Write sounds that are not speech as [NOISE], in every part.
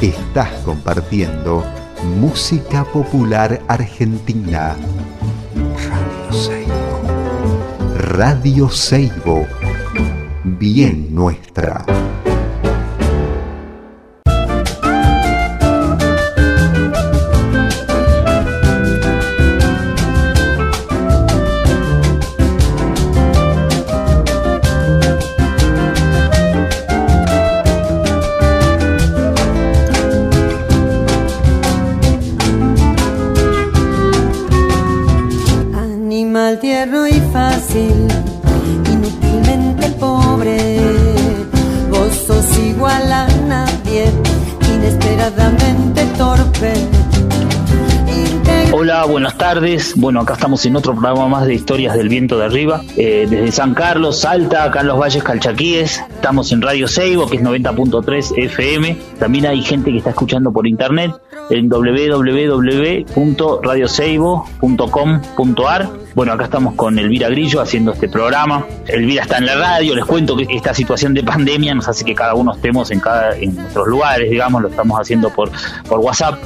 Estás compartiendo música popular argentina. Radio Seibo. Radio Seibo. Bien nuestra. Tardes. Bueno, acá estamos en otro programa más de Historias del Viento de Arriba. Eh, desde San Carlos, Salta, acá en los Valles Calchaquíes. Estamos en Radio Seibo, que es 90.3 FM. También hay gente que está escuchando por internet en www.radioseibo.com.ar. Bueno, acá estamos con Elvira Grillo haciendo este programa. Elvira está en la radio. Les cuento que esta situación de pandemia nos hace que cada uno estemos en, cada, en nuestros lugares, digamos, lo estamos haciendo por, por WhatsApp.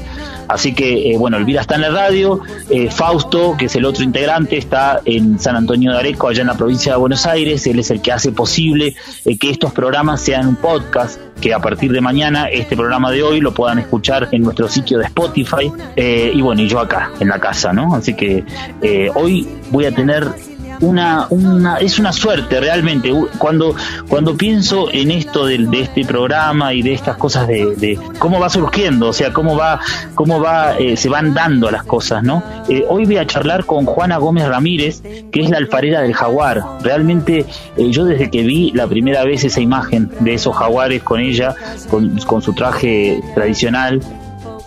Así que, eh, bueno, Elvira está en la radio, eh, Fausto, que es el otro integrante, está en San Antonio de Areco, allá en la provincia de Buenos Aires. Él es el que hace posible eh, que estos programas sean un podcast, que a partir de mañana este programa de hoy lo puedan escuchar en nuestro sitio de Spotify. y bueno, y yo acá, en la casa, ¿no? Así que hoy voy a tener una, una, es una suerte realmente. Cuando, cuando pienso en esto de, de este programa y de estas cosas de, cómo va surgiendo, o sea, cómo va, cómo va, eh, se van dando las cosas, ¿no? Eh, hoy voy a charlar con Juana Gómez Ramírez, que es la alfarera del jaguar. Realmente, eh, yo desde que vi la primera vez esa imagen de esos jaguares con ella, con, con su traje tradicional,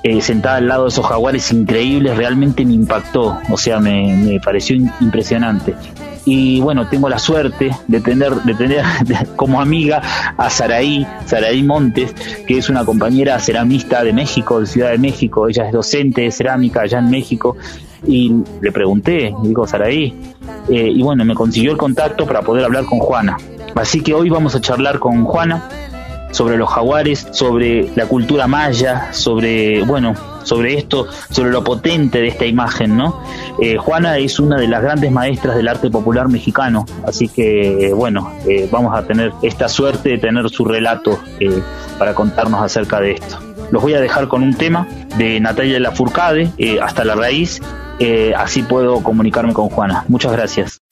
eh, sentada al lado de esos jaguares increíbles, realmente me impactó, o sea, me, pareció impresionante. Y bueno, tengo la suerte de tener, de tener [LAUGHS] como amiga a Saraí, Saraí Montes, que es una compañera ceramista de México, de Ciudad de México. Ella es docente de cerámica allá en México. Y le pregunté, digo, Saraí, eh, y bueno, me consiguió el contacto para poder hablar con Juana. Así que hoy vamos a charlar con Juana sobre los jaguares, sobre la cultura maya, sobre, bueno, sobre esto, sobre lo potente de esta imagen, ¿no? Eh, Juana es una de las grandes maestras del arte popular mexicano, así que, bueno, eh, vamos a tener esta suerte de tener su relato eh, para contarnos acerca de esto. Los voy a dejar con un tema de Natalia Lafourcade, Hasta la raíz, así puedo comunicarme con Juana. Muchas gracias.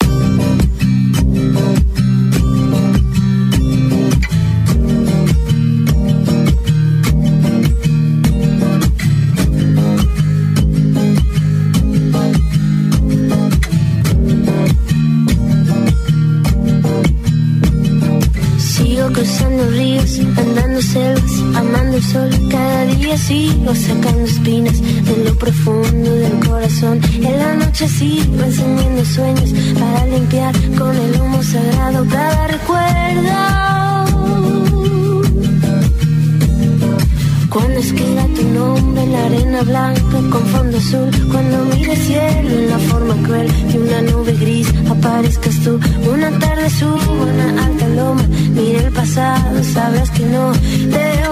Sigo sacando espinas de lo profundo del corazón. En la noche sigo encendiendo sueños para limpiar con el humo sagrado cada recuerdo. Cuando escriba tu nombre en la arena blanca con fondo azul, cuando mire el cielo en la forma cruel de una nube gris, aparezcas tú. Una tarde subo una alta loma, mira el pasado, sabrás que no te he.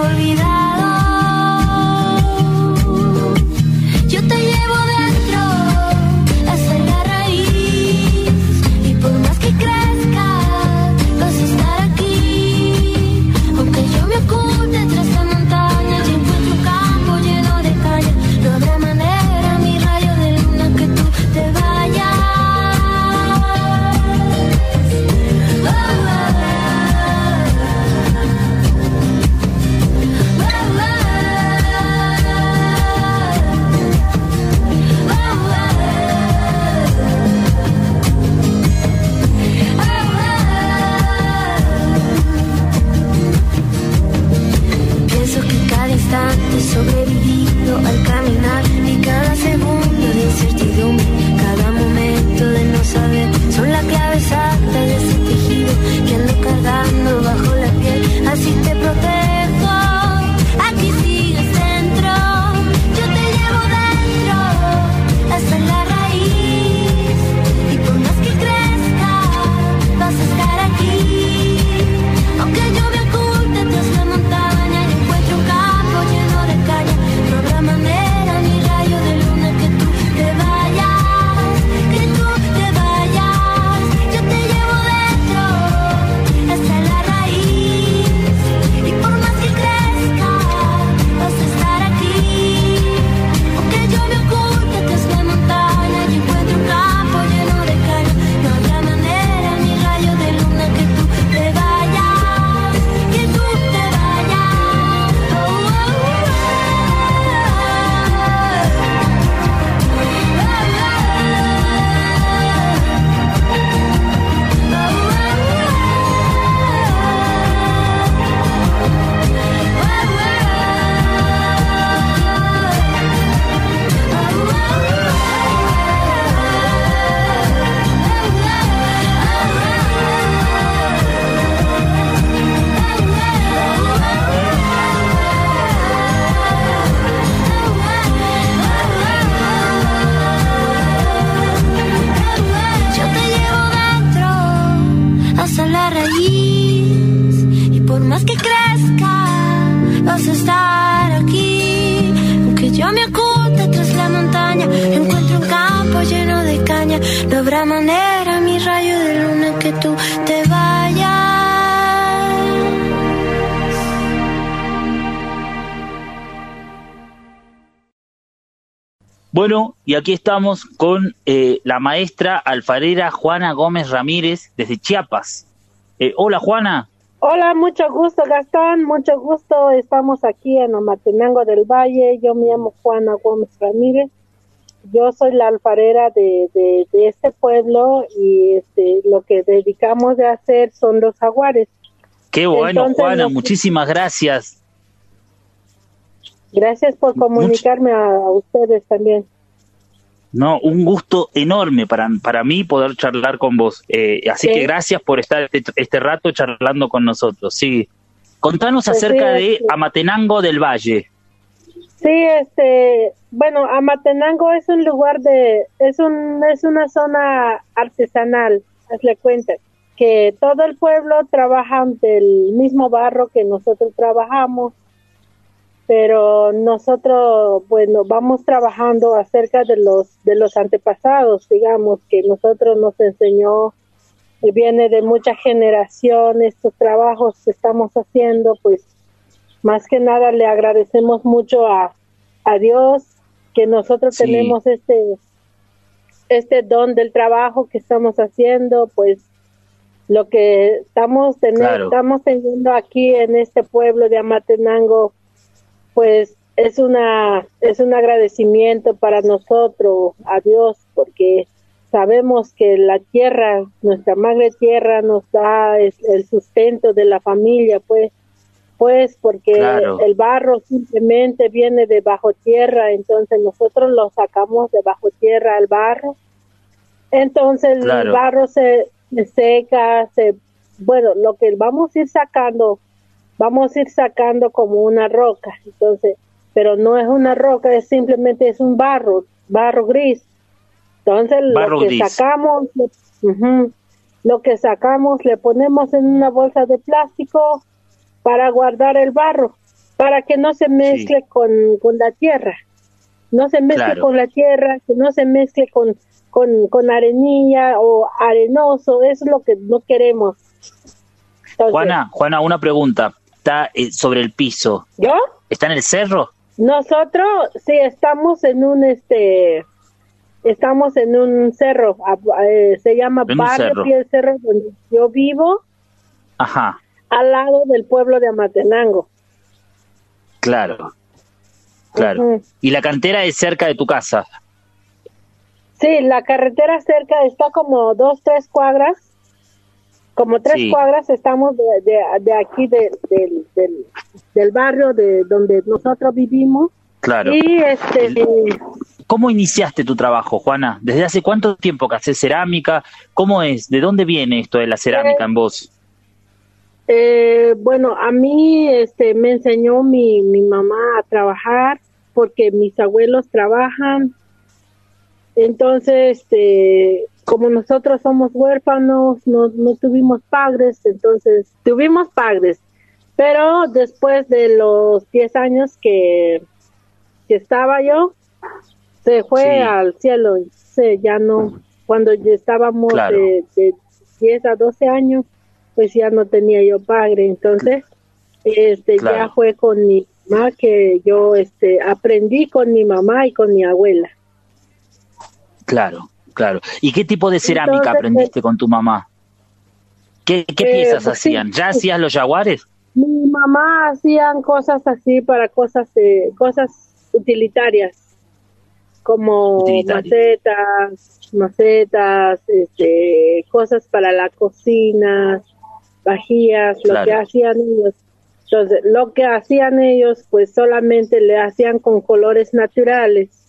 Y aquí estamos con eh, la maestra alfarera Juana Gómez Ramírez desde Chiapas. Eh, hola Juana. Hola, mucho gusto Gastón, mucho gusto. Estamos aquí en Omatenango del Valle. Yo me llamo Juana Gómez Ramírez. Yo soy la alfarera de, de, este pueblo y este, lo que dedicamos de hacer son los jaguares. Qué bueno, Juana, muchísimas gracias. Gracias por comunicarme a, ustedes también. No, un gusto enorme para, para mí poder charlar con vos. Eh, así que gracias por estar este, este, rato charlando con nosotros. Sí. Contanos pues acerca de este Amatenango del Valle. Sí, este, bueno, Amatenango es un lugar de, es un, es una zona artesanal, hazle cuenta, que todo el pueblo trabaja del mismo barro que nosotros trabajamos pero nosotros bueno vamos trabajando acerca de los de los antepasados digamos que nosotros nos enseñó viene de mucha generación estos trabajos que estamos haciendo pues más que nada le agradecemos mucho a, a Dios que nosotros tenemos este este don del trabajo que estamos haciendo pues lo que estamos teniendo, estamos teniendo aquí en este pueblo de Amatenango pues es una es un agradecimiento para nosotros a Dios porque sabemos que la tierra, nuestra madre tierra nos da el, sustento de la familia, pues pues porque el barro simplemente viene de bajo tierra, entonces nosotros lo sacamos de bajo tierra al barro. Entonces el barro se, se seca, se bueno, lo que vamos a ir sacando vamos a ir sacando como una roca, entonces, pero no es una roca, es simplemente es un barro, barro gris. Entonces lo que sacamos, lo que sacamos le ponemos en una bolsa de plástico para guardar el barro, para que no se mezcle con, la tierra, no se mezcle con la tierra, que no se mezcle con, con, con arenilla o arenoso, eso es lo que no queremos. Juana, Juana, una pregunta está eh, sobre el piso. ¿Yo? ¿Está en el cerro? Nosotros sí estamos en un este estamos en un cerro, eh, se llama Barrio Pie Cerro donde yo vivo. Ajá. Al lado del pueblo de Amatenango. Claro. Claro. ¿Y la cantera es cerca de tu casa? Sí, la carretera cerca está como dos, tres cuadras como tres cuadras estamos de, de, aquí de, del, barrio de donde nosotros vivimos. Claro. Y este, ¿Cómo iniciaste tu trabajo, Juana? ¿Desde hace cuánto tiempo que haces cerámica? ¿Cómo es? ¿De dónde viene esto de la cerámica en vos? Eh, bueno, a mí este, me enseñó mi, mi mamá a trabajar porque mis abuelos trabajan. Entonces, este, como nosotros somos huérfanos, no, no tuvimos padres, entonces tuvimos padres, pero después de los 10 años que, que estaba yo, se fue al cielo, se, ya no, cuando estábamos de, de 10 a 12 años, pues ya no tenía yo padre, entonces este ya fue con mi mamá que yo este aprendí con mi mamá y con mi abuela. Claro, Claro. ¿Y qué tipo de cerámica aprendiste con tu mamá? ¿Qué, qué eh, piezas pues hacían? ¿Ya hacías los jaguares? Mi mamá hacían cosas así para cosas eh, cosas utilitarias, como macetas, macetas, este, cosas para la cocina, vajillas, lo que hacían ellos. Entonces, lo que hacían ellos, pues solamente le hacían con colores naturales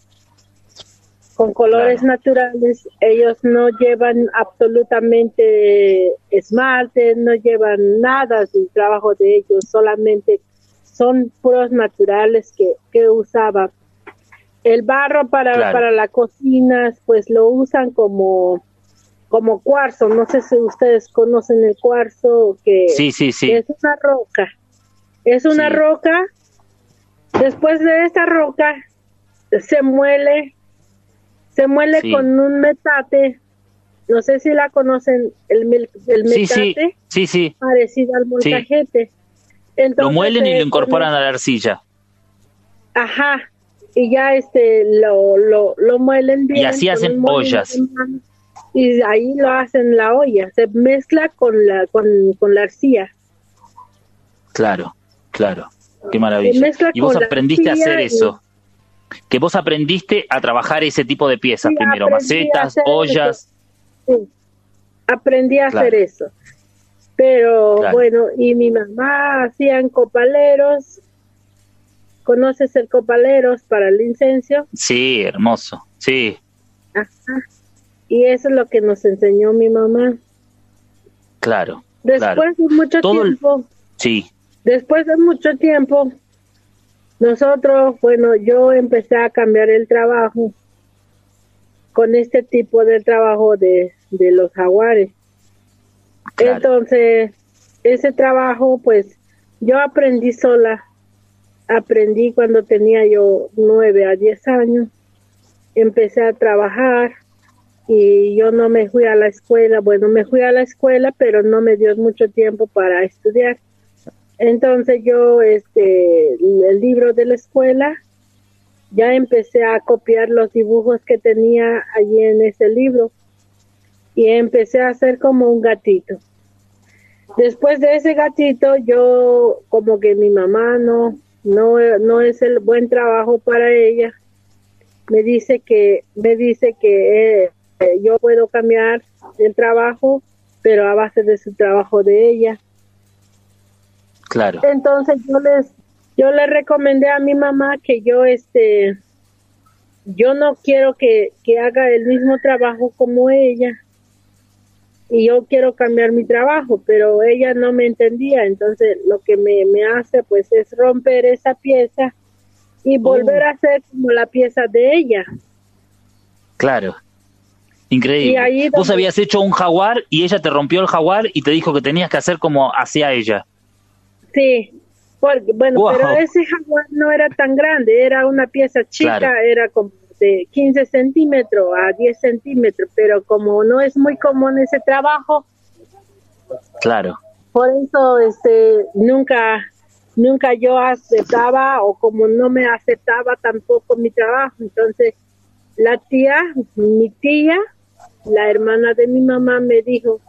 con colores naturales. Ellos no llevan absolutamente esmalte, no llevan nada del trabajo de ellos, solamente son puros naturales que, que usaban. El barro para, para la cocina, pues lo usan como, como cuarzo, no sé si ustedes conocen el cuarzo, que, sí, sí, sí. es una roca. Es una roca, después de esta roca se muele, se muele con un metate, no sé si la conocen, el, metate, sí, sí, parecido al molcajete. lo muelen y lo incorporan a la arcilla. Ajá, y ya este lo, lo, lo muelen bien. Y así hacen ollas. Y ahí lo hacen la olla, se mezcla con la, con, con la arcilla. Claro, claro, qué maravilla. Y vos aprendiste a hacer eso. Que vos aprendiste a trabajar ese tipo de piezas primero, macetas, ollas. Sí, aprendí a hacer eso. Pero bueno, y mi mamá hacían copaleros ¿Conoces el copaleros para el incenso? Sí, hermoso, sí. Ajá. Y eso es lo que nos enseñó mi mamá. Claro. Después de mucho tiempo. Sí. Después de mucho tiempo, nosotros, bueno, yo empecé a cambiar el trabajo con este tipo de trabajo de, de los jaguares. Entonces, ese trabajo, pues, yo aprendí sola aprendí cuando tenía yo nueve a diez años. Empecé a trabajar y yo no me fui a la escuela. Bueno, me fui a la escuela, pero no me dio mucho tiempo para estudiar. Entonces yo, este, el libro de la escuela, ya empecé a copiar los dibujos que tenía allí en ese libro y empecé a hacer como un gatito. Después de ese gatito, yo como que mi mamá no, no, no es el buen trabajo para ella. Me dice que, me dice que eh, yo puedo cambiar el trabajo, pero a base de su trabajo de ella. Claro. Entonces yo les, yo le recomendé a mi mamá que yo, este, yo no quiero que, que haga el mismo trabajo como ella y yo quiero cambiar mi trabajo, pero ella no me entendía, entonces lo que me, hace pues es romper esa pieza y volver oh. a hacer como la pieza de ella. Claro. Increíble. Vos habías hecho un jaguar y ella te rompió el jaguar y te dijo que tenías que hacer como hacia ella. Sí, porque, bueno, pero ese jaguar no era tan grande, era una pieza chica, era como de 15 centímetros a 10 centímetros, pero como no es muy común ese trabajo, claro. Por eso este nunca nunca yo aceptaba o como no me aceptaba tampoco mi trabajo, entonces la tía, mi tía, la hermana de mi mamá me dijo,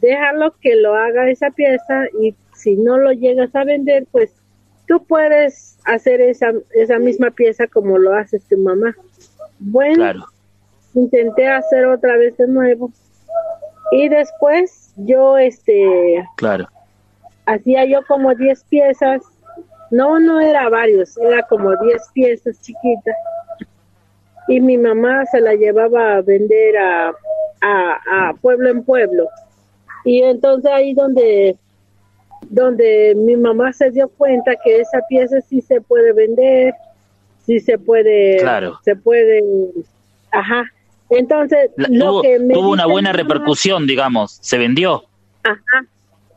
déjalo que lo haga esa pieza y si no lo llegas a vender, pues tú puedes hacer esa, esa misma pieza como lo haces tu mamá. Bueno, intenté hacer otra vez de nuevo. Y después yo, este, claro. hacía yo como 10 piezas. No, no era varios, era como 10 piezas chiquitas. Y mi mamá se la llevaba a vender a, a, a pueblo en pueblo. Y entonces ahí donde donde mi mamá se dio cuenta que esa pieza sí se puede vender, sí se puede, claro. se puede, ajá. Entonces, lo tuvo, que me tuvo una buena repercusión, digamos, se vendió. Ajá,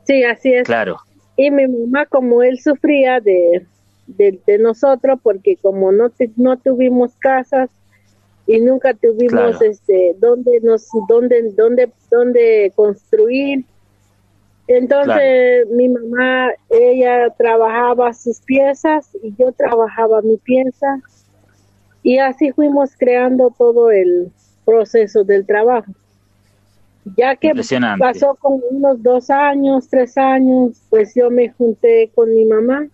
sí, así es. Claro. Y mi mamá, como él sufría de, de, nosotros, porque como no, no tuvimos casas y nunca tuvimos este donde nos donde donde donde construir entonces mi mamá, ella trabajaba sus piezas y yo trabajaba mi pieza y así fuimos creando todo el proceso del trabajo. Ya que pasó como unos dos años, tres años, pues yo me junté con mi mamá,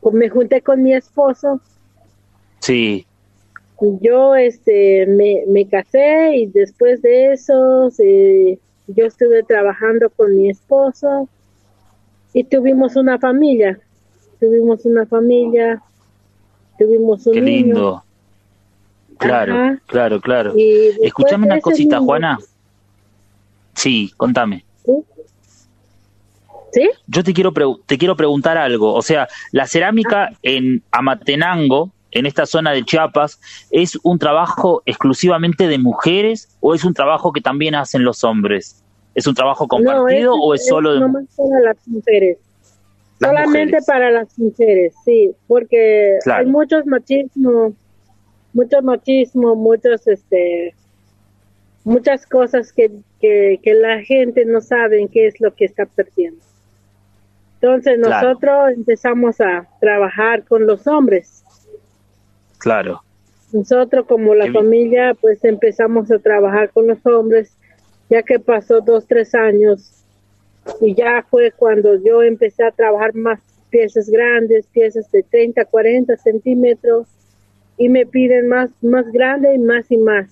pues me junté con mi esposo. Sí. Yo este me, me casé y después de eso se yo estuve trabajando con mi esposo y tuvimos una familia. Tuvimos una familia, tuvimos un Qué lindo. Claro, claro, claro. Escúchame una cosita, Juana. Sí, contame. ¿Sí? Yo te quiero, te quiero preguntar algo. O sea, la cerámica ah. en Amatenango en esta zona de Chiapas, ¿es un trabajo exclusivamente de mujeres o es un trabajo que también hacen los hombres? ¿Es un trabajo compartido o es solo de para las mujeres? Solamente para las mujeres, sí, porque hay muchos machismo, mucho machismo, muchos, este, muchas cosas que, que, la gente no sabe qué es lo que está perdiendo. Entonces nosotros empezamos a trabajar con los hombres. Claro. Nosotros como la familia pues empezamos a trabajar con los hombres ya que pasó dos, tres años y ya fue cuando yo empecé a trabajar más piezas grandes, piezas de 30, 40 centímetros y me piden más, más grande y más y más.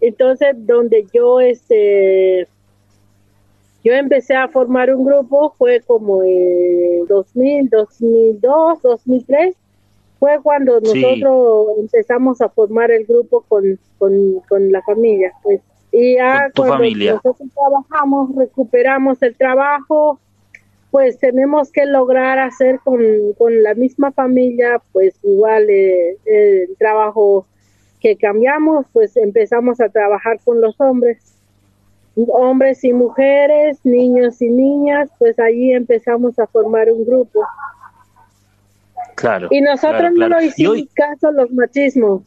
Entonces, donde yo, este, yo empecé a formar un grupo fue como en 2000, 2002, 2003. Fue cuando nosotros empezamos a formar el grupo con, con, con la familia, pues y ya cuando familia. nosotros trabajamos, recuperamos el trabajo, pues tenemos que lograr hacer con, con la misma familia, pues igual eh, el trabajo que cambiamos, pues empezamos a trabajar con los hombres, hombres y mujeres, niños y niñas, pues allí empezamos a formar un grupo. Claro. Y nosotros no lo hicimos caso los machismos.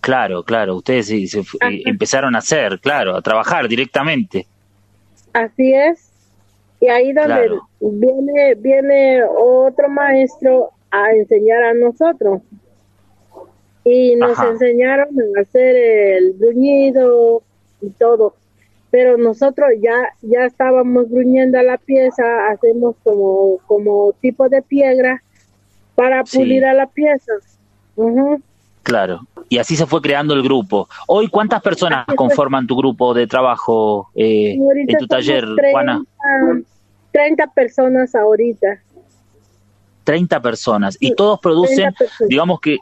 Claro, claro, ustedes se, eh, empezaron a hacer, claro, a trabajar directamente. Así es. Y ahí donde viene viene otro maestro a enseñar a nosotros. Y nos enseñaron a hacer el bruñido y todo. Pero nosotros ya ya estábamos bruñendo la pieza, hacemos como como tipo de piedra para pulir a la pieza. Claro. Y así se fue creando el grupo. Hoy, ¿cuántas personas conforman tu grupo de trabajo eh, en tu taller, Juana? 30 personas ahorita. 30 personas. y todos producen, digamos que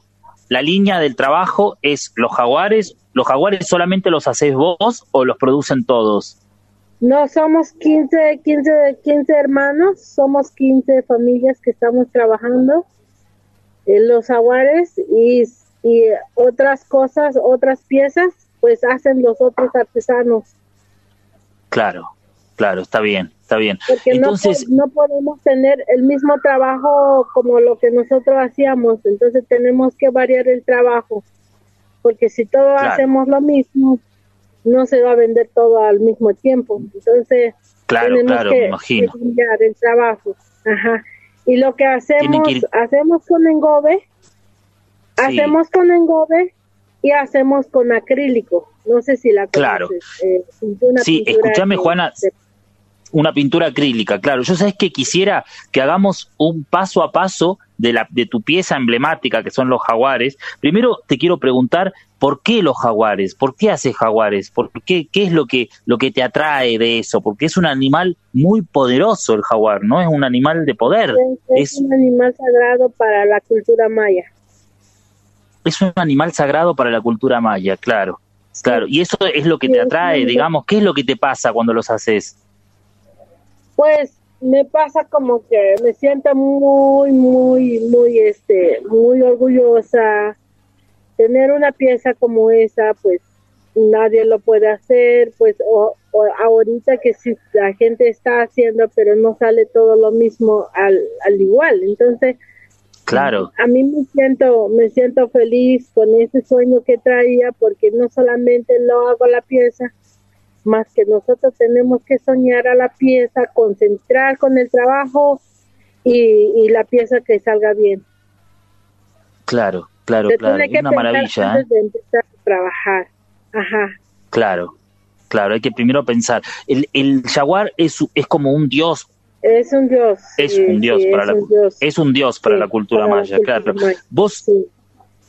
la línea del trabajo es los jaguares. ¿Los jaguares solamente los hacéis vos o los producen todos? No, somos 15, 15, 15 hermanos, somos 15 familias que estamos trabajando los jaguares y y otras cosas, otras piezas, pues hacen los otros artesanos. Claro, claro, está bien, está bien. Porque entonces, no, podemos tener el mismo trabajo como lo que nosotros hacíamos, entonces tenemos que variar el trabajo, porque si todos hacemos lo mismo, no se va a vender todo al mismo tiempo, entonces claro, tenemos que, imagino. variar el trabajo. Ajá. Y lo que hacemos, hacemos con engobe, Hacemos con engobe y hacemos con acrílico. No sé si la Claro. Eh, sí, escúchame, Juana. Una pintura acrílica, claro. Yo sabes que quisiera que hagamos un paso a paso de, la, de tu pieza emblemática, que son los jaguares. Primero te quiero preguntar, ¿por qué los jaguares? ¿Por qué haces jaguares? ¿Por qué, qué es lo que, lo que te atrae de eso? Porque es un animal muy poderoso el jaguar, ¿no? Es un animal de poder. es un animal sagrado para la cultura maya es un animal sagrado para la cultura maya, claro. Claro, y eso es lo que te atrae, digamos, ¿qué es lo que te pasa cuando los haces? Pues me pasa como que me siento muy, muy, muy, este, muy orgullosa. Tener una pieza como esa, pues nadie lo puede hacer, pues o, ahorita que si la gente está haciendo, pero no sale todo lo mismo al, al igual. Entonces, Claro. A mí me siento, me siento feliz con ese sueño que traía porque no solamente lo hago la pieza, más que nosotros tenemos que soñar a la pieza, concentrar con el trabajo y, la pieza que salga bien. Claro, claro, claro. una maravilla. Antes de empezar a trabajar. Ajá. Claro, claro. Hay que primero pensar. El, el jaguar es, es como un dios es un dios. Es un dios para la es un dios para la cultura maya, claro. Vos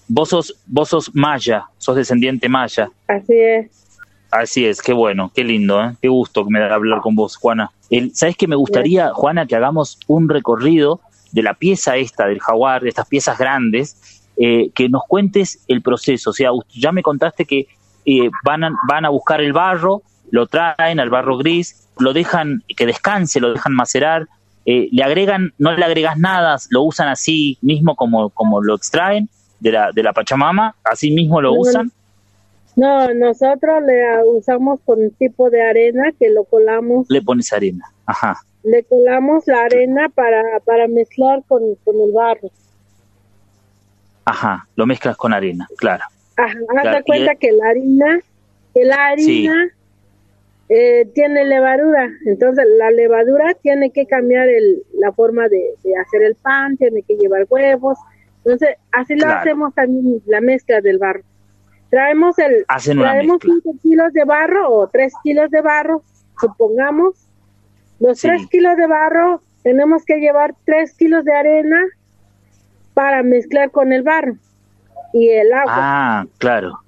vos sos vos sos maya, sos descendiente maya. Así es. Así es, qué bueno, qué lindo, ¿eh? qué gusto que me da hablar con vos, Juana. El, ¿Sabes que me gustaría, Juana, que hagamos un recorrido de la pieza esta del jaguar, de estas piezas grandes, eh, que nos cuentes el proceso? O sea, ya me contaste que eh, van, a, van a buscar el barro, lo traen al barro gris, lo dejan que descanse, lo dejan macerar, eh, le agregan, no le agregas nada, lo usan así mismo como, como lo extraen, de la, de la Pachamama, así mismo lo usan. No, nosotros le usamos con un tipo de arena que lo colamos. Le pones arena, ajá. Le colamos la arena para, para mezclar con, con el barro. Ajá, lo mezclas con arena, claro. Ajá, haz cuenta que la harina, que la harina eh, tiene levadura, entonces la levadura tiene que cambiar el, la forma de, hacer el pan, tiene que llevar huevos, entonces así lo hacemos también la mezcla del barro. Traemos el, traemos 5 kilos de barro o 3 kilos de barro, supongamos, los 3 kilos de barro tenemos que llevar 3 kilos de arena para mezclar con el barro y el agua. Ah, claro.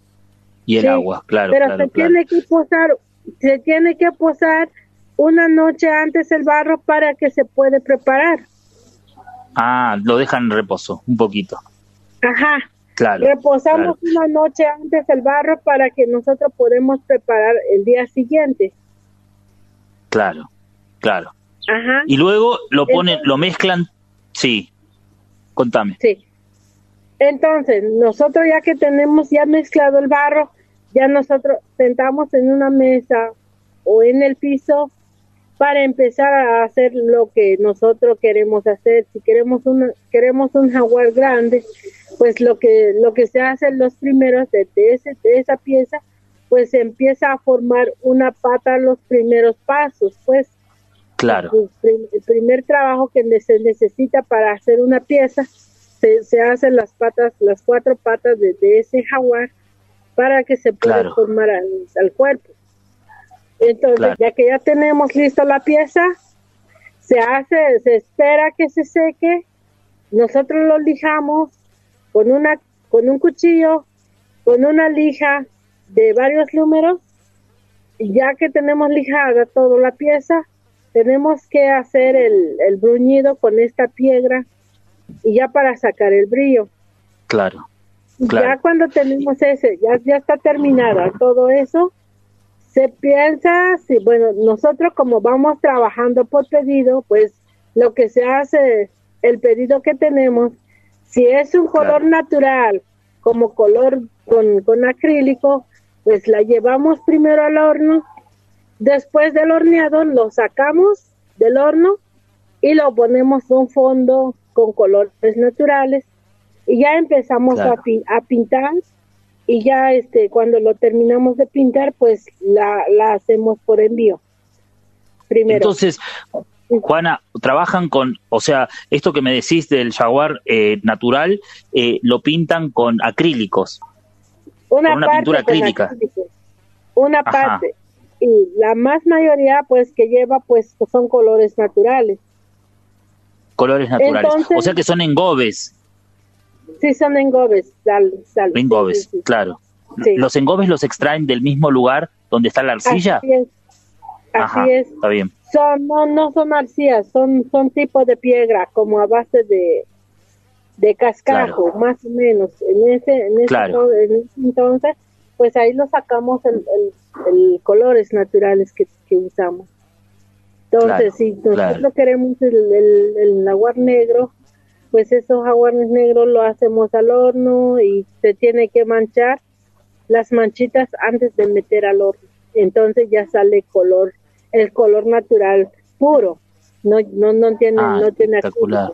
Y el agua, claro. Pero se tiene que posar, se tiene que posar una noche antes el barro para que se puede preparar. Ah, lo dejan en reposo, un poquito. Ajá. Claro. Reposamos una noche antes el barro para que nosotros podamos preparar el día siguiente. Claro, claro. Ajá. Y luego lo ponen, lo mezclan, sí. Contame. Sí. Entonces, nosotros ya que tenemos ya mezclado el barro, ya nosotros sentamos en una mesa o en el piso para empezar a hacer lo que nosotros queremos hacer. Si queremos un queremos un jaguar grande, pues lo que lo que se hace en los primeros de, ese, de esa pieza, pues se empieza a formar una pata los primeros pasos, pues. Claro. El, primer trabajo que se necesita para hacer una pieza se, hacen las patas, las cuatro patas de, ese jaguar para que se pueda formar al, cuerpo. Entonces, ya que ya tenemos lista la pieza, se hace, se espera que se seque, nosotros lo lijamos con una, con un cuchillo, con una lija de varios números, y ya que tenemos lijada toda la pieza, tenemos que hacer el, el bruñido con esta piedra y ya para sacar el brillo. Claro. Ya cuando tenemos ese, ya, ya está terminada todo eso, se piensa, si, bueno, nosotros como vamos trabajando por pedido, pues lo que se hace, el pedido que tenemos, si es un color natural, como color con, con acrílico, pues la llevamos primero al horno, después del horneado lo sacamos del horno y lo ponemos un fondo con colores naturales y ya empezamos a, a, pintar y ya este cuando lo terminamos de pintar pues la, la hacemos por envío primero entonces Juana, trabajan con, o sea, esto que me decís del jaguar eh, natural, eh, lo pintan con acrílicos. Una, una pintura acrílica. Una parte. Y la más mayoría, pues, que lleva, pues, son colores naturales colores naturales. o sea que son engobes. Sí, son engobes. Sal, sal, engobes, claro. ¿Los engobes los extraen del mismo lugar donde está la arcilla? Así es. Así es. Está bien. Son, no, no son arcillas, son, son tipo de piedra, como a base de, de cascajo, más o menos. En ese, en ese, en ese entonces, pues ahí lo sacamos el, el, colores naturales que, que usamos. Entonces, si nosotros queremos el, el, jaguar negro, pues esos jaguares negros lo hacemos al horno y se tiene que manchar las manchitas antes de meter al horno. Entonces ya sale color, el color natural puro. No, no, no tiene, ah, no tiene espectacular.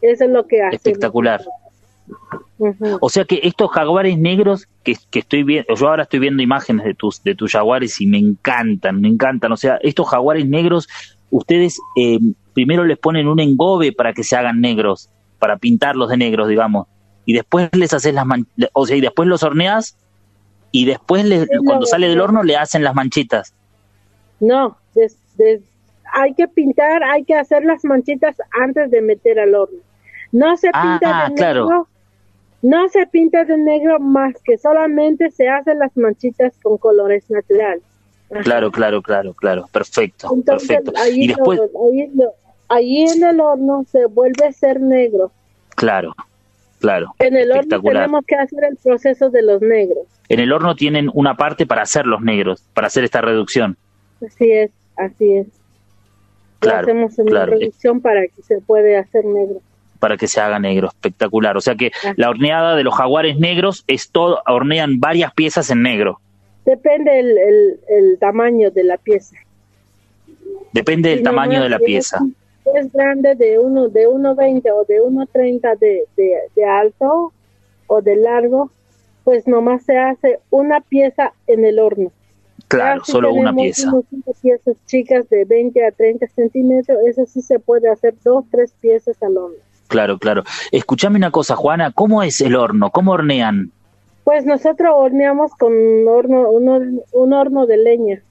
Eso es lo que hace. Espectacular. O sea que estos jaguares negros que, que, estoy viendo, yo ahora estoy viendo imágenes de tus, de tus jaguares y me encantan, me encantan. O sea, estos jaguares negros, ustedes eh, primero les ponen un engobe para que se hagan negros, para pintarlos de negros, digamos, y después les haces las o sea, y después los horneas y después cuando sale del horno le hacen las manchitas. No, hay que pintar, hay que hacer las manchitas antes de meter al horno. No se ah, pinta de negro, no se pinta de negro más que solamente se hacen las manchitas con colores naturales. Claro, claro, claro, claro, perfecto, perfecto. Ahí, y después... ahí, en el horno se vuelve a ser negro. Claro, claro. En el horno tenemos que hacer el proceso de los negros. En el horno tienen una parte para hacer los negros, para hacer esta reducción. Así es, así es. Lo hacemos en la reducción para que se puede hacer negro. para que se haga negro, espectacular. O sea que la horneada de los jaguares negros es todo, hornean varias piezas en negro. Depende el, el, tamaño de la pieza. Depende del tamaño de la pieza. Es, grande de uno de 1.20 o de 1.30 de, de, de alto o de largo, pues nomás se hace una pieza en el horno. Claro, solo una pieza. piezas chicas de 20 a 30 centímetros, eso sí se puede hacer dos, tres piezas al horno. Claro, claro. Escúchame una cosa, Juana, ¿cómo es el horno? ¿Cómo hornean? Pues nosotros horneamos con un horno, un, horno de leña.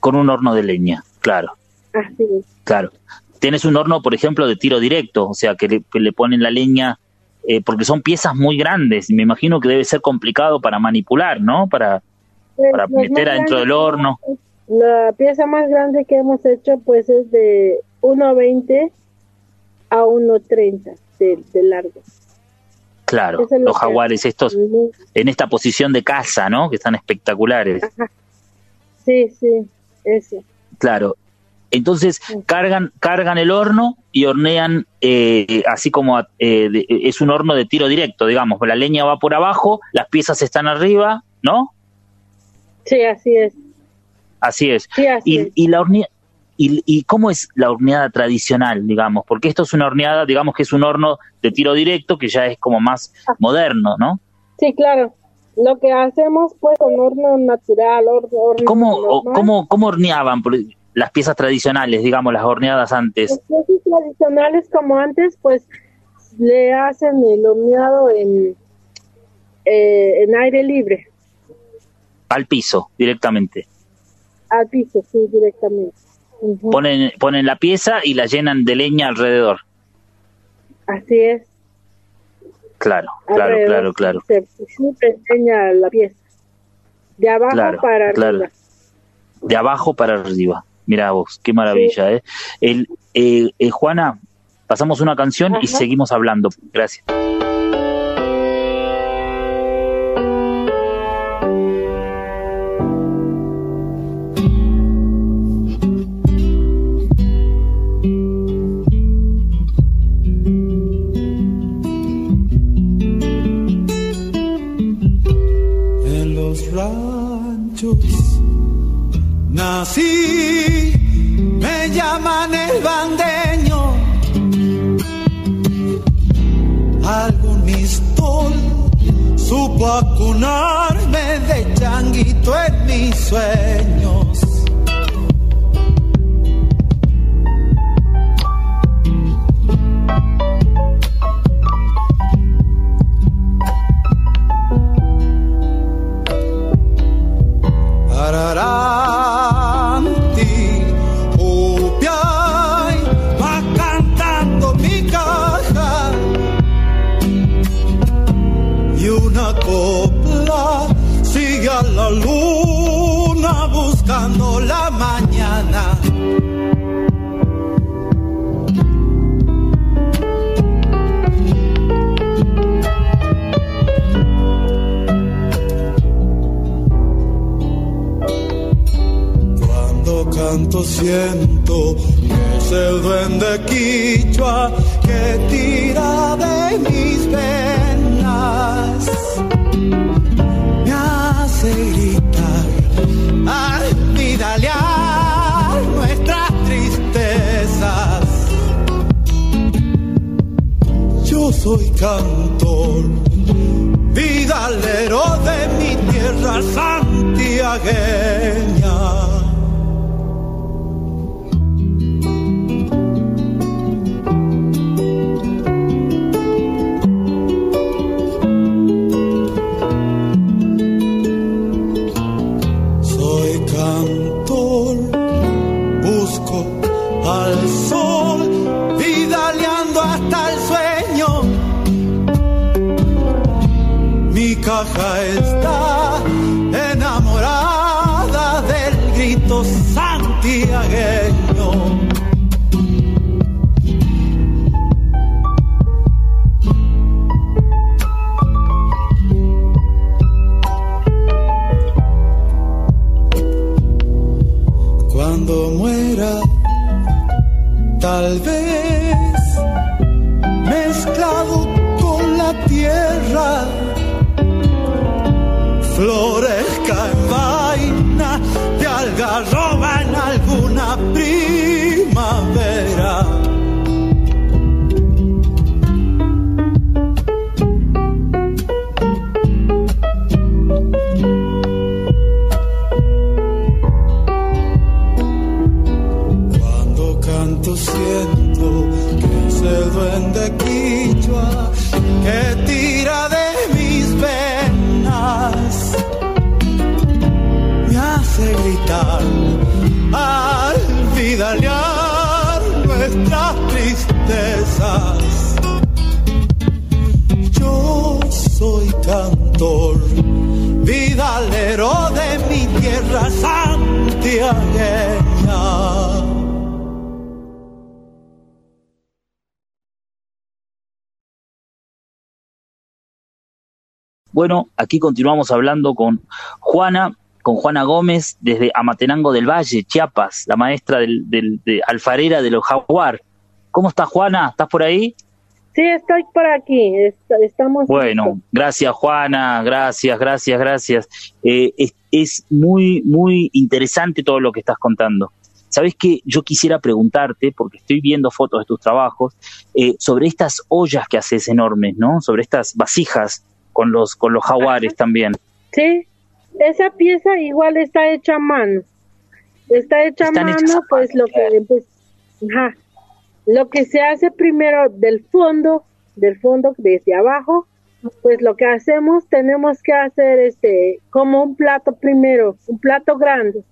Con un horno de leña, claro. Así es. Claro. Tienes un horno, por ejemplo, de tiro directo, o sea, que le, ponen la leña, eh, porque son piezas muy grandes, y me imagino que debe ser complicado para manipular, ¿no? Para, pues, para meter adentro del horno. La pieza más grande que hemos hecho, pues, es de 1,20 a 1,30 de, largo. Claro, los jaguares estos en esta posición de casa, ¿no? Que están espectaculares. Sí, sí, eso. Claro. Entonces cargan cargan el horno y hornean eh, así como eh, es un horno de tiro directo, digamos. La leña va por abajo, las piezas están arriba, ¿no? Sí, así es. Así es. y, y la horneada ¿Y, cómo es la horneada tradicional, digamos? Porque esto es una horneada, digamos que es un horno de tiro directo que ya es como más ah. moderno, ¿no? Sí, claro. Lo que hacemos pues con horno natural, horno, ¿Cómo, ¿cómo, ¿Cómo horneaban las piezas tradicionales, digamos, las horneadas antes? Las piezas tradicionales como antes, pues le hacen el horneado en, eh, en aire libre. Al piso, directamente. Al piso, sí, directamente ponen, ponen la pieza y la llenan de leña alrededor. Así es. Claro, claro, claro, claro. Se leña la pieza. De abajo para arriba. De abajo para arriba. Mira vos, qué maravilla, ¿eh? El, eh, eh, Juana, pasamos una canción y seguimos hablando. Gracias. Soy Siento que ese duende quichua que tira de mis venas me hace gritar al vidalear nuestras tristezas. Yo soy cantor, vidalero de mi tierra santiagueña. Bueno, aquí continuamos hablando con Juana, con Juana Gómez desde Amatenango del Valle, Chiapas, la maestra del, del- de alfarera de los jaguar. ¿Cómo estás, Juana? ¿Estás por ahí? Sí, estoy por aquí. est- estamos. Bueno, listos. gracias Juana, gracias, gracias, gracias. Eh, es, es muy, muy interesante todo lo que estás contando. Sabes que yo quisiera preguntarte, porque estoy viendo fotos de tus trabajos, eh, sobre estas ollas que haces enormes, ¿no? Sobre estas vasijas con los, con los jaguares también. Sí, esa pieza igual está hecha a mano. Está hecha a mano, a pues mano, lo que pues, ajá. lo que se hace primero del fondo, del fondo desde abajo, pues lo que hacemos tenemos que hacer este como un plato primero, un plato grande.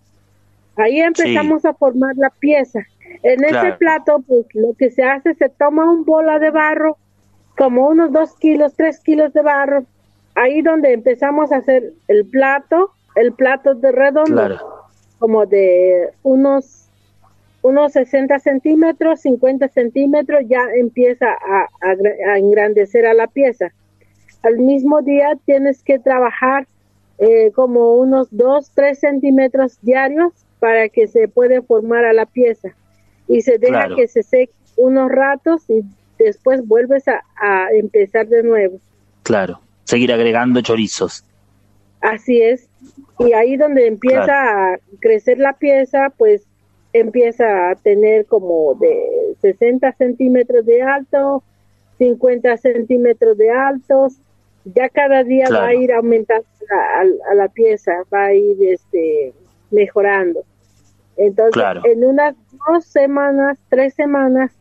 Ahí empezamos a formar la pieza. En Claro. ese plato, pues lo que se hace, se toma un bola de barro, como unos dos kilos, tres kilos de barro. Ahí donde empezamos a hacer el plato, el plato de redondo, Claro, como de unos unos 60 centímetros, 50 centímetros, ya empieza a, a a engrandecer a la pieza. Al mismo día tienes que trabajar eh, como unos 2, 3 centímetros diarios para que se pueda formar a la pieza. Y se deja Claro. que se seque unos ratos y después vuelves a, a empezar de nuevo. claro. Seguir agregando chorizos. Así es. Y ahí donde empieza a crecer la pieza, pues empieza a tener como de 60 centímetros de alto, 50 centímetros de altos. Ya cada día Claro. va a ir aumentando a, a- a la pieza, va a ir este, mejorando. Entonces, Claro. en unas dos semanas, tres semanas,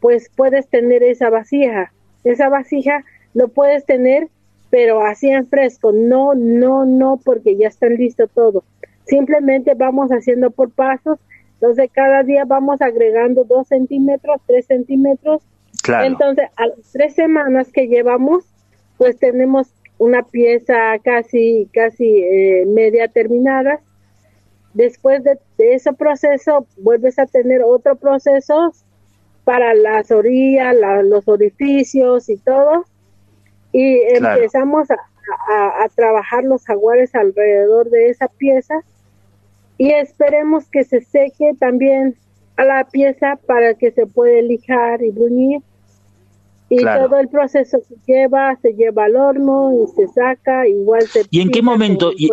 pues puedes tener esa vasija. Esa vasija lo puedes tener, pero así en fresco. No, no, no, porque ya está listo todo. Simplemente vamos haciendo por pasos. Entonces, cada día vamos agregando dos centímetros, tres centímetros. Claro, Entonces, a las tres semanas que llevamos, pues tenemos una pieza casi, casi eh, media terminada. Después de, de ese proceso, vuelves a tener otro proceso para las orillas, la- los orificios y todo. Y Claro. empezamos a, a- a trabajar los jaguares alrededor de esa pieza y esperemos que se seque también a la pieza para que se pueda lijar y bruñir. Y Claro. todo el proceso se lleva, se lleva al horno y se saca, igual se ¿Y en qué momento- y-.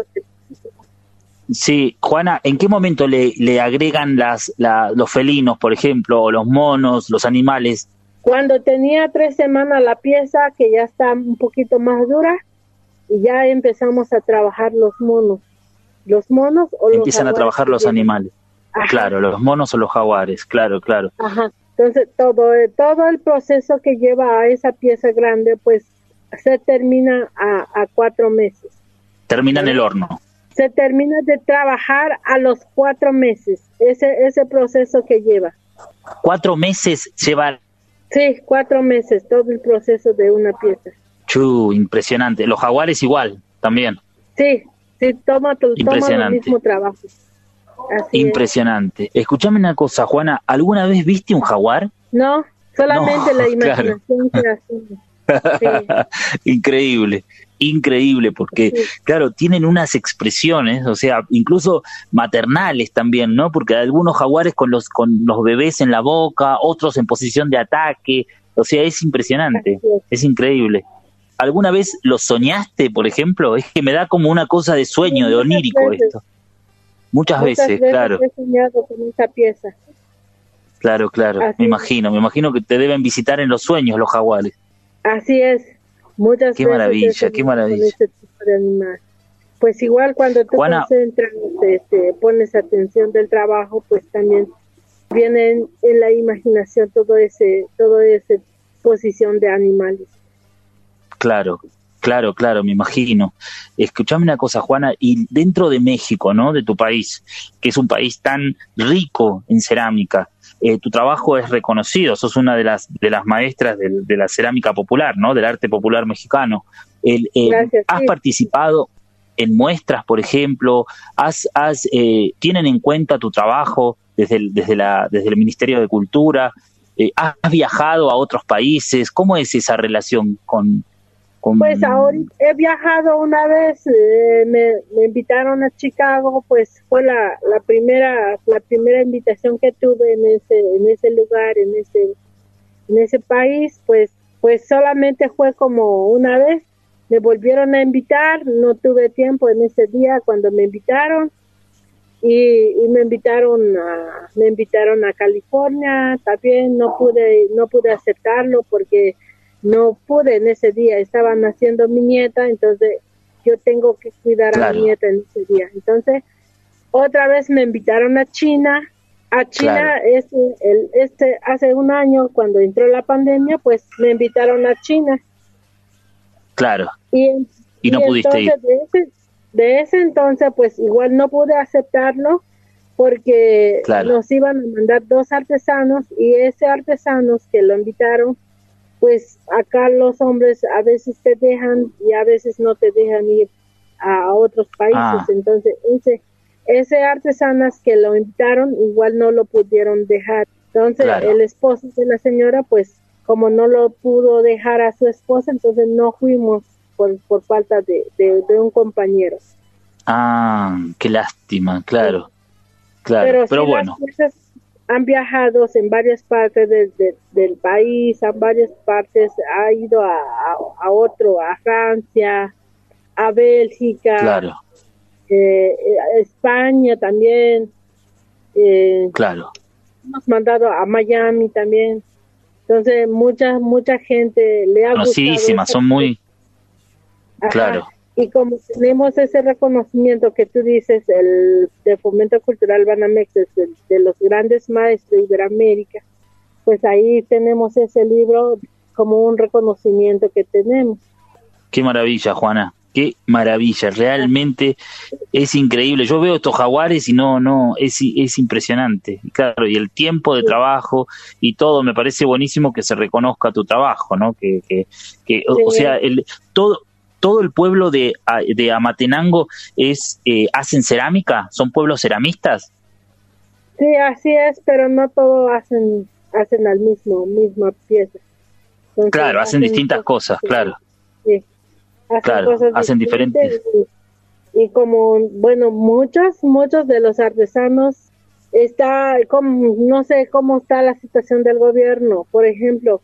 Sí, Juana, ¿en qué momento le, le agregan las, la- los felinos, por ejemplo, o los monos, los animales? Cuando tenía tres semanas la pieza, que ya está un poquito más dura, y ya empezamos a trabajar los monos. Los monos o los Empiezan a trabajar los animales. Ajá. Claro, los monos o los jaguares, claro, claro. Ajá. Entonces, todo, eh, todo el proceso que lleva a esa pieza grande, pues se termina a, a cuatro meses. Termina en el horno. Se termina de trabajar a los cuatro meses, ese, ese proceso que lleva. Cuatro meses lleva... Sí, cuatro meses, todo el proceso de una pieza. Chu, impresionante. Los jaguares igual, también. Sí, sí, toma, toma el Impresionante. mismo trabajo. Así es. Impresionante. Escúchame una cosa, Juana. ¿Alguna vez viste un jaguar? No, solamente No, la [LAUGHS] claro. imaginación [LAUGHS] increíble, increíble, porque, claro, tienen unas expresiones, o sea, incluso maternales también, ¿no? Porque hay algunos jaguares con los, con los bebés en la boca, otros en posición de ataque, o sea, es impresionante, es. increíble. ¿Alguna vez lo soñaste, por ejemplo? Es que me da como una cosa de sueño, de onírico esto. Muchas, veces, claro. He soñado con esa pieza. Claro, claro, me imagino, me imagino que te deben visitar en los sueños los jaguares. Así es, muchas qué Maravilla, qué maravilla, este Pues igual cuando te concentras, este, pones atención del trabajo, pues también viene en, la imaginación todo ese, todo ese posición de animales. Claro, claro, claro, me imagino. Escuchame una cosa, Juana, y dentro de México, ¿no? De tu país, que es un país tan rico en cerámica, eh, tu trabajo es reconocido, sos una de las, de las maestras de, la cerámica popular, ¿no? Del arte popular mexicano. El, ¿Has participado en muestras, por ejemplo? ¿Has, has, eh, ¿Tienen en cuenta tu trabajo desde el, desde la, desde el Ministerio de Cultura? Eh, ¿Has viajado a otros países? ¿Cómo es esa relación con, pues ahora he viajado una vez, eh, me, invitaron a Chicago, pues fue la, la primera la primera invitación que tuve en ese en ese lugar, en ese en ese país, pues pues solamente fue como una vez. Me volvieron a invitar, no tuve tiempo en ese día cuando me invitaron y, y me invitaron a me invitaron a California, también no pude no pude aceptarlo porque no pude en ese día, estaba naciendo mi nieta, entonces yo tengo que cuidar a mi nieta en ese día. Entonces, otra vez me invitaron a China. A China, este, el, este, hace un año, cuando entró la pandemia, pues me invitaron a China. Claro. Y, no pudiste ir. De ese, de ese entonces, pues igual no pude aceptarlo porque nos iban a mandar dos artesanos y ese artesanos que lo invitaron pues acá los hombres a veces te dejan y a veces no te dejan ir a otros países. Ah. Entonces, ese, ese artesanas que lo invitaron igual no lo pudieron dejar. Entonces, el esposo de la señora, pues como no lo pudo dejar a su esposa, entonces no fuimos por, por falta de, de, un compañero. Ah, qué lástima, claro. Claro, pero, bueno han viajado en varias partes del país, a varias partes, ha ido a, a, otro, a Francia, a Bélgica, claro. eh, a España también. Eh, claro. Hemos mandado a Miami también. Entonces, mucha, mucha gente le ha gustado. son muy... Claro y como tenemos ese reconocimiento que tú dices, el de Fomento Cultural Banamex, de, de los grandes maestros de Iberoamérica, pues ahí tenemos ese libro como un reconocimiento que tenemos. Qué maravilla, Juana, qué maravilla, realmente es increíble. Yo veo estos jaguares y no, no, es, es impresionante. Claro, y el tiempo de trabajo y todo, me parece buenísimo que se reconozca tu trabajo, ¿no? Que, que, que o sea, el, todo, todo el pueblo de, de Amatenango es eh, hacen cerámica, son pueblos ceramistas. Sí, así es, pero no todos hacen hacen la mismo misma pieza. claro, hacen, distintas cosas, claro. Sí, hacen claro, hacen diferentes. Y, como, bueno, muchos, muchos de los artesanos está, como, no sé cómo está la situación del gobierno. Por ejemplo,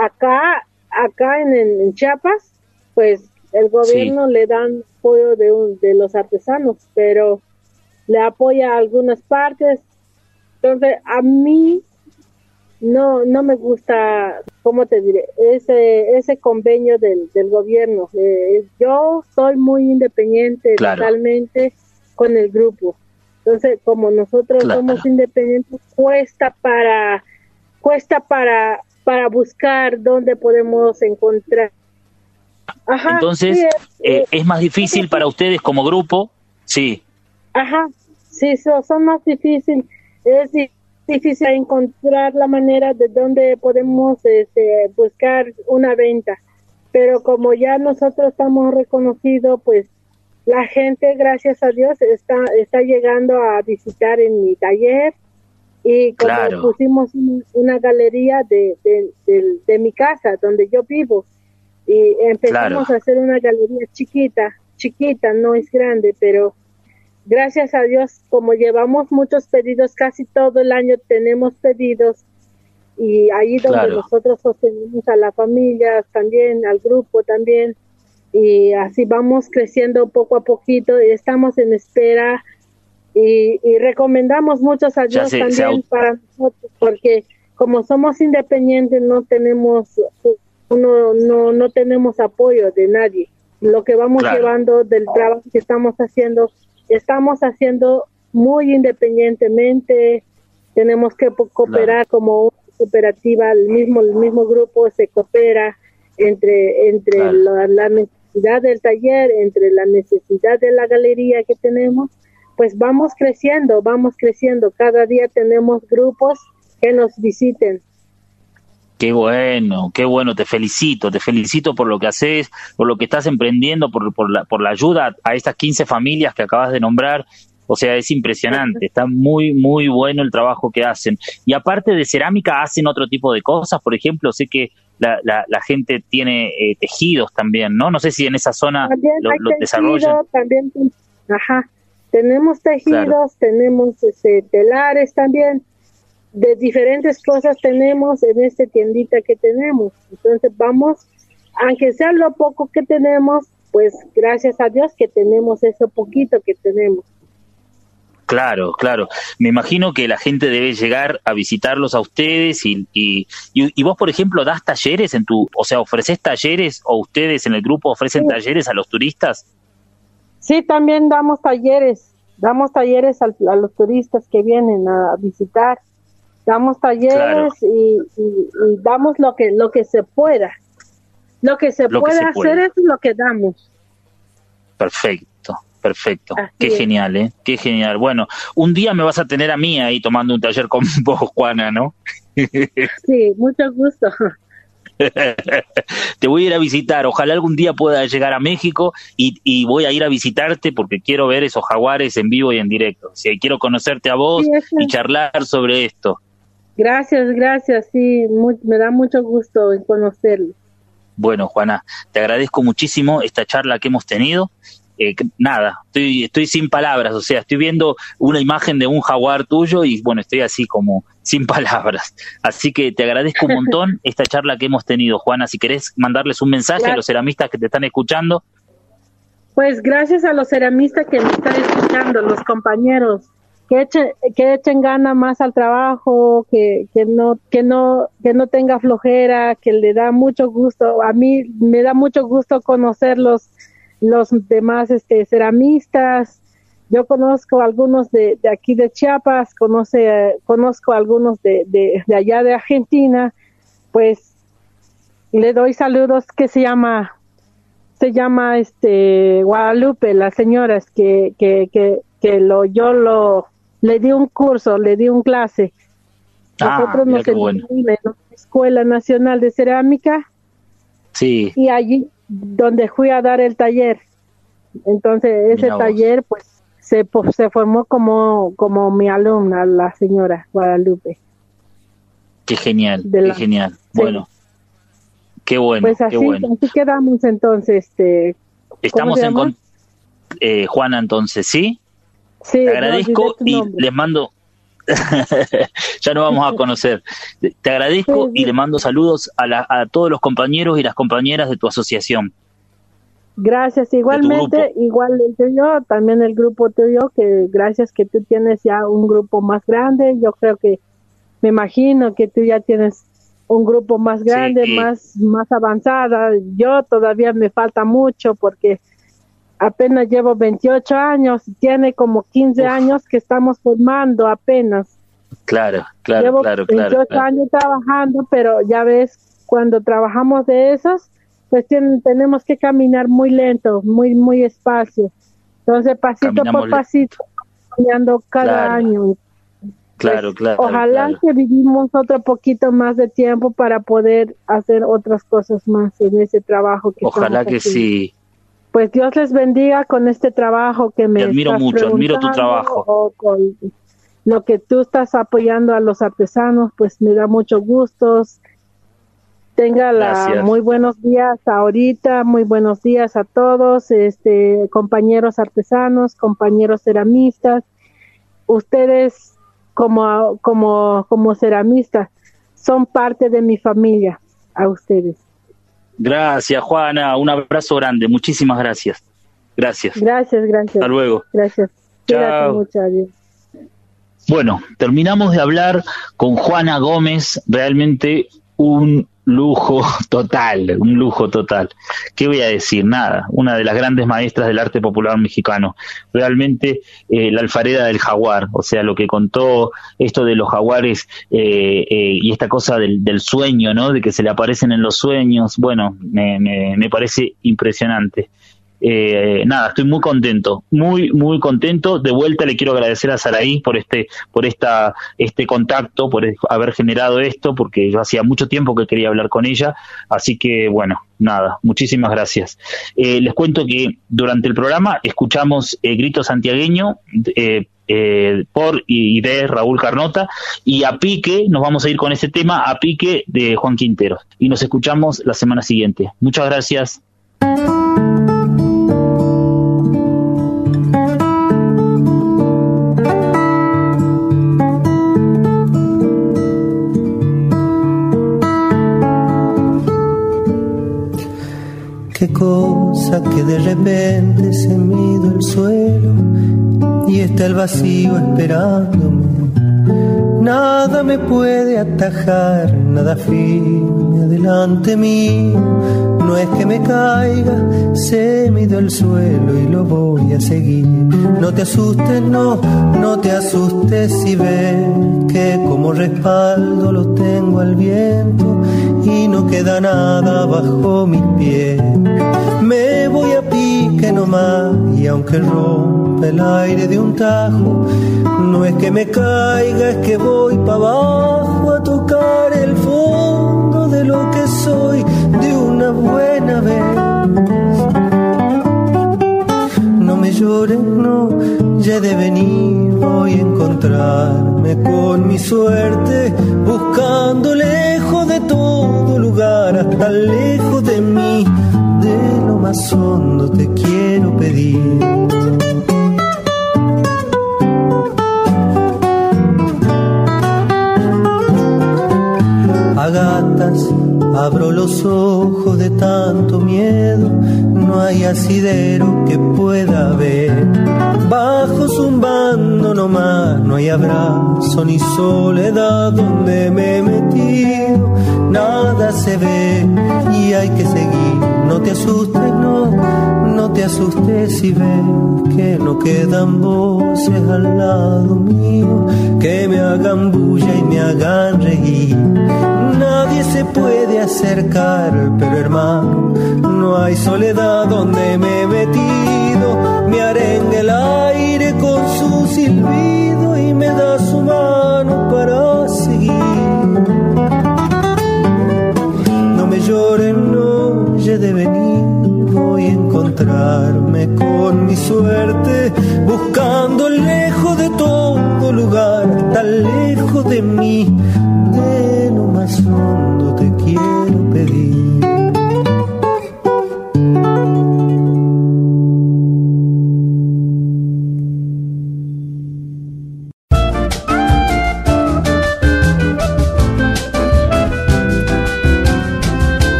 acá, acá en, en Chiapas, pues el gobierno le dan apoyo de, de los artesanos, pero le apoya a algunas partes. Entonces, a mí no no me gusta, ¿cómo te diré? Ese ese convenio del, del gobierno. Eh, yo soy muy independiente totalmente con el grupo. Entonces, como nosotros somos independientes, cuesta para cuesta para para buscar dónde podemos encontrar entonces, eh, es más difícil para ustedes como grupo, sí. Ajá, sí, son más difíciles. Es difícil encontrar la manera de dónde podemos este, buscar una venta. Pero como ya nosotros estamos reconocidos, pues la gente, gracias a Dios, está, está llegando a visitar en mi taller y como pusimos una galería de, de, de mi casa donde yo vivo y empezamos a hacer una galería chiquita, chiquita, no es grande, pero gracias a Dios, como llevamos muchos pedidos, casi todo el año tenemos pedidos, y ahí donde nosotros sostenemos a la familia también, al grupo también, y así vamos creciendo poco a poquito y estamos en espera y, recomendamos muchos a Dios también para nosotros porque como somos independientes no tenemos no, no, no tenemos apoyo de nadie. Lo que vamos llevando del trabajo que estamos haciendo, estamos haciendo muy independientemente, tenemos que cooperar como cooperativa, el mismo, el mismo grupo se coopera entre, entre la, necesidad del taller, entre la necesidad de la galería que tenemos, pues vamos creciendo, vamos creciendo. Cada día tenemos grupos que nos visiten. Qué bueno, qué bueno, te felicito, te felicito por lo que haces, por lo que estás emprendiendo, por, por, la, por la ayuda a estas 15 familias que acabas de nombrar o sea, es impresionante, está muy, muy bueno el trabajo que hacen. Y aparte de cerámica, hacen otro tipo de cosas, por ejemplo, sé que la, la, gente tiene eh, tejidos también, ¿no? No sé si en esa zona lo, desarrollan. También, ajá, tenemos tejidos, tenemos este, telares también, de diferentes cosas tenemos en esta tiendita que tenemos. Entonces vamos, aunque sea lo poco que tenemos, pues gracias a Dios que tenemos eso poquito que tenemos. Claro, claro. Me imagino que la gente debe llegar a visitarlos a ustedes y, y, y, vos, por ejemplo, das talleres en tu, o sea, ofreces talleres o ustedes en el grupo ofrecen talleres a los turistas. Sí, también damos talleres, damos talleres a, los turistas que vienen a visitar, damos talleres y, damos lo que lo que se pueda, lo que se puede hacer es lo que damos. Perfecto perfecto. Qué genial, ¿eh? Qué genial. Bueno, un día me vas a tener a mí ahí tomando un taller con [LAUGHS] vos, Juana, ¿no? [LAUGHS] sí, mucho gusto. Te voy a ir a visitar. Ojalá algún día pueda llegar a México y, voy a ir a visitarte porque quiero ver esos jaguares en vivo y en directo. Si quiero conocerte a vos y charlar sobre esto. Gracias, gracias. Sí, me da mucho gusto en conocerlo. Bueno, Juana, te agradezco muchísimo esta charla que hemos tenido eh, nada, estoy, estoy sin palabras, o sea, estoy viendo una imagen de un jaguar tuyo y bueno, estoy así como sin [LAUGHS] palabras. Así que te agradezco un montón [LAUGHS] esta charla que hemos tenido, Juana. Si querés mandarles un mensaje a los ceramistas que te están escuchando. Pues gracias a los ceramistas que me están escuchando, los compañeros, que echen, que echen gana más al trabajo, que, que no, que no, que no tenga flojera, que le da mucho gusto. A mí me da mucho gusto conocerlos los demás este, ceramistas. Yo conozco algunos de, de aquí de Chiapas, conoce, conozco algunos de, de, de, allá de Argentina. Pues le doy saludos que se llama se llama este Guadalupe, las señoras que, que, que, que lo, yo lo le di un curso, le di un clase. Ah, Nosotros nos en la Escuela Nacional de Cerámica. Sí. Y allí donde fui a dar el taller. Entonces ese taller pues se, se formó como, como mi alumna, la señora Guadalupe. Qué genial, qué genial. Bueno, qué bueno. Pues así, qué quedamos entonces. Este, Estamos en eh, Juana entonces, ¿sí? Sí. Te agradezco y les mando, [LAUGHS] ya nos vamos a conocer. Te agradezco y le mando saludos a, a todos los compañeros y las compañeras de tu asociación. Gracias, igualmente, igual yo, también el grupo tuyo, que gracias que tú tienes ya un grupo más grande, yo creo que, me imagino que tú ya tienes un grupo más grande, más, más avanzada, yo todavía me falta mucho porque apenas llevo 28 años, tiene como 15 años que estamos formando apenas. Claro, claro, llevo claro, 28 años trabajando, pero ya ves, cuando trabajamos de esos, pues tenemos que caminar muy lento, muy, muy espacio. Entonces, pasito por pasito, caminando cada año. Claro, pues, claro. Ojalá que vivimos otro poquito más de tiempo para poder hacer otras cosas más en ese trabajo que Ojalá que sí. Pues Dios les bendiga con este trabajo que me admiro mucho, admiro tu trabajo. O con lo que tú estás apoyando a los artesanos, pues me da mucho gusto. Tenga la, muy buenos días ahorita, muy buenos días a todos, este, compañeros artesanos, compañeros ceramistas. Ustedes como, como, como ceramistas, son parte de mi familia, a ustedes. Gracias, Juana. Un abrazo grande. Muchísimas gracias. Gracias. Gracias, gracias. Hasta luego. Gracias. Chao. mucho, adiós. Bueno, terminamos de hablar con Juana Gómez, realmente un lujo [LAUGHS] total, un lujo total. ¿Qué voy a decir? Nada, una de las grandes maestras del arte popular mexicano. Realmente eh, la alfareda del jaguar, o sea, lo que contó esto de los jaguares eh, eh, y esta cosa del, del, sueño, ¿no? De que se le aparecen en los sueños, bueno, me, me, me parece impresionante. Eh, nada, estoy muy contento, muy, muy contento. De vuelta le quiero agradecer a Saraí por este, por esta, este contacto, por haber generado esto, porque yo hacía mucho tiempo que quería hablar con ella. Así que, bueno, nada, muchísimas gracias. Eh, les cuento que durante el programa escuchamos eh, Grito Santiagueño, eh, eh, por y de Raúl Carnota y a pique, nos vamos a ir con ese tema, a pique de Juan Quintero. Y nos escuchamos la semana siguiente. Muchas gracias. Qué cosa que de repente se mido el suelo y está el vacío esperándome. Nada me puede atajar, nada firme adelante mío. No es que me caiga, se mido el suelo y lo voy a seguir. No te asustes, no, no te asustes si ves que como respaldo lo tengo al viento y no queda nada bajo mis pies. Me voy a pique nomás y aunque rompe el aire de un tajo, no es que me caiga, es que voy para abajo a tocar el fondo de lo que soy de una buena vez. No me llores, no, ya de venir voy a encontrarme con mi suerte, buscando lejos de todo lugar, hasta lejos de mí, más hondo te quiero pedir. A gatas abro los ojos de tanto miedo, no hay asidero que pueda ver. Bajo zumbando nomás, no hay abrazo ni soledad donde me he metido. Nada se ve y hay que seguir. No te asustes, no, no te asustes si ves que no quedan voces al lado mío que me hagan bulla y me hagan reír. Nadie se puede acercar, pero hermano, no hay soledad donde me he metido. Me arenga el aire con su silbido y me da su mano para seguir. No me lloren, de venir, voy a encontrarme con mi suerte, buscando lejos de todo lugar, tan lejos de mí, de lo más hondo te quiero pedir.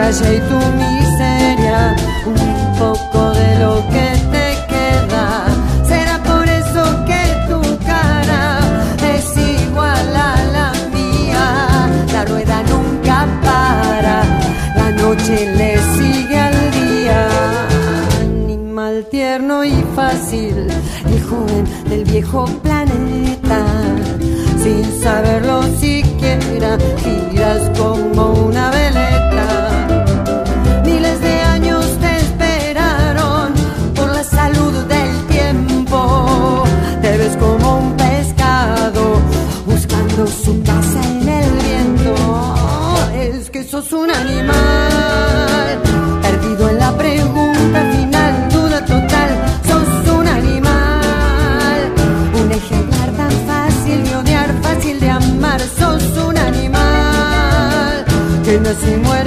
Calle y tu miseria, un poco de lo que te queda. Será por eso que tu cara es igual a la mía. La rueda nunca para, la noche le sigue al día. Animal tierno y fácil, el joven del viejo planeta. Sin saberlo siquiera, giras como una veleta. Sos un animal perdido en la pregunta final, duda total. Sos un animal, un ejemplar tan fácil de odiar, fácil de amar. Sos un animal que nace y muere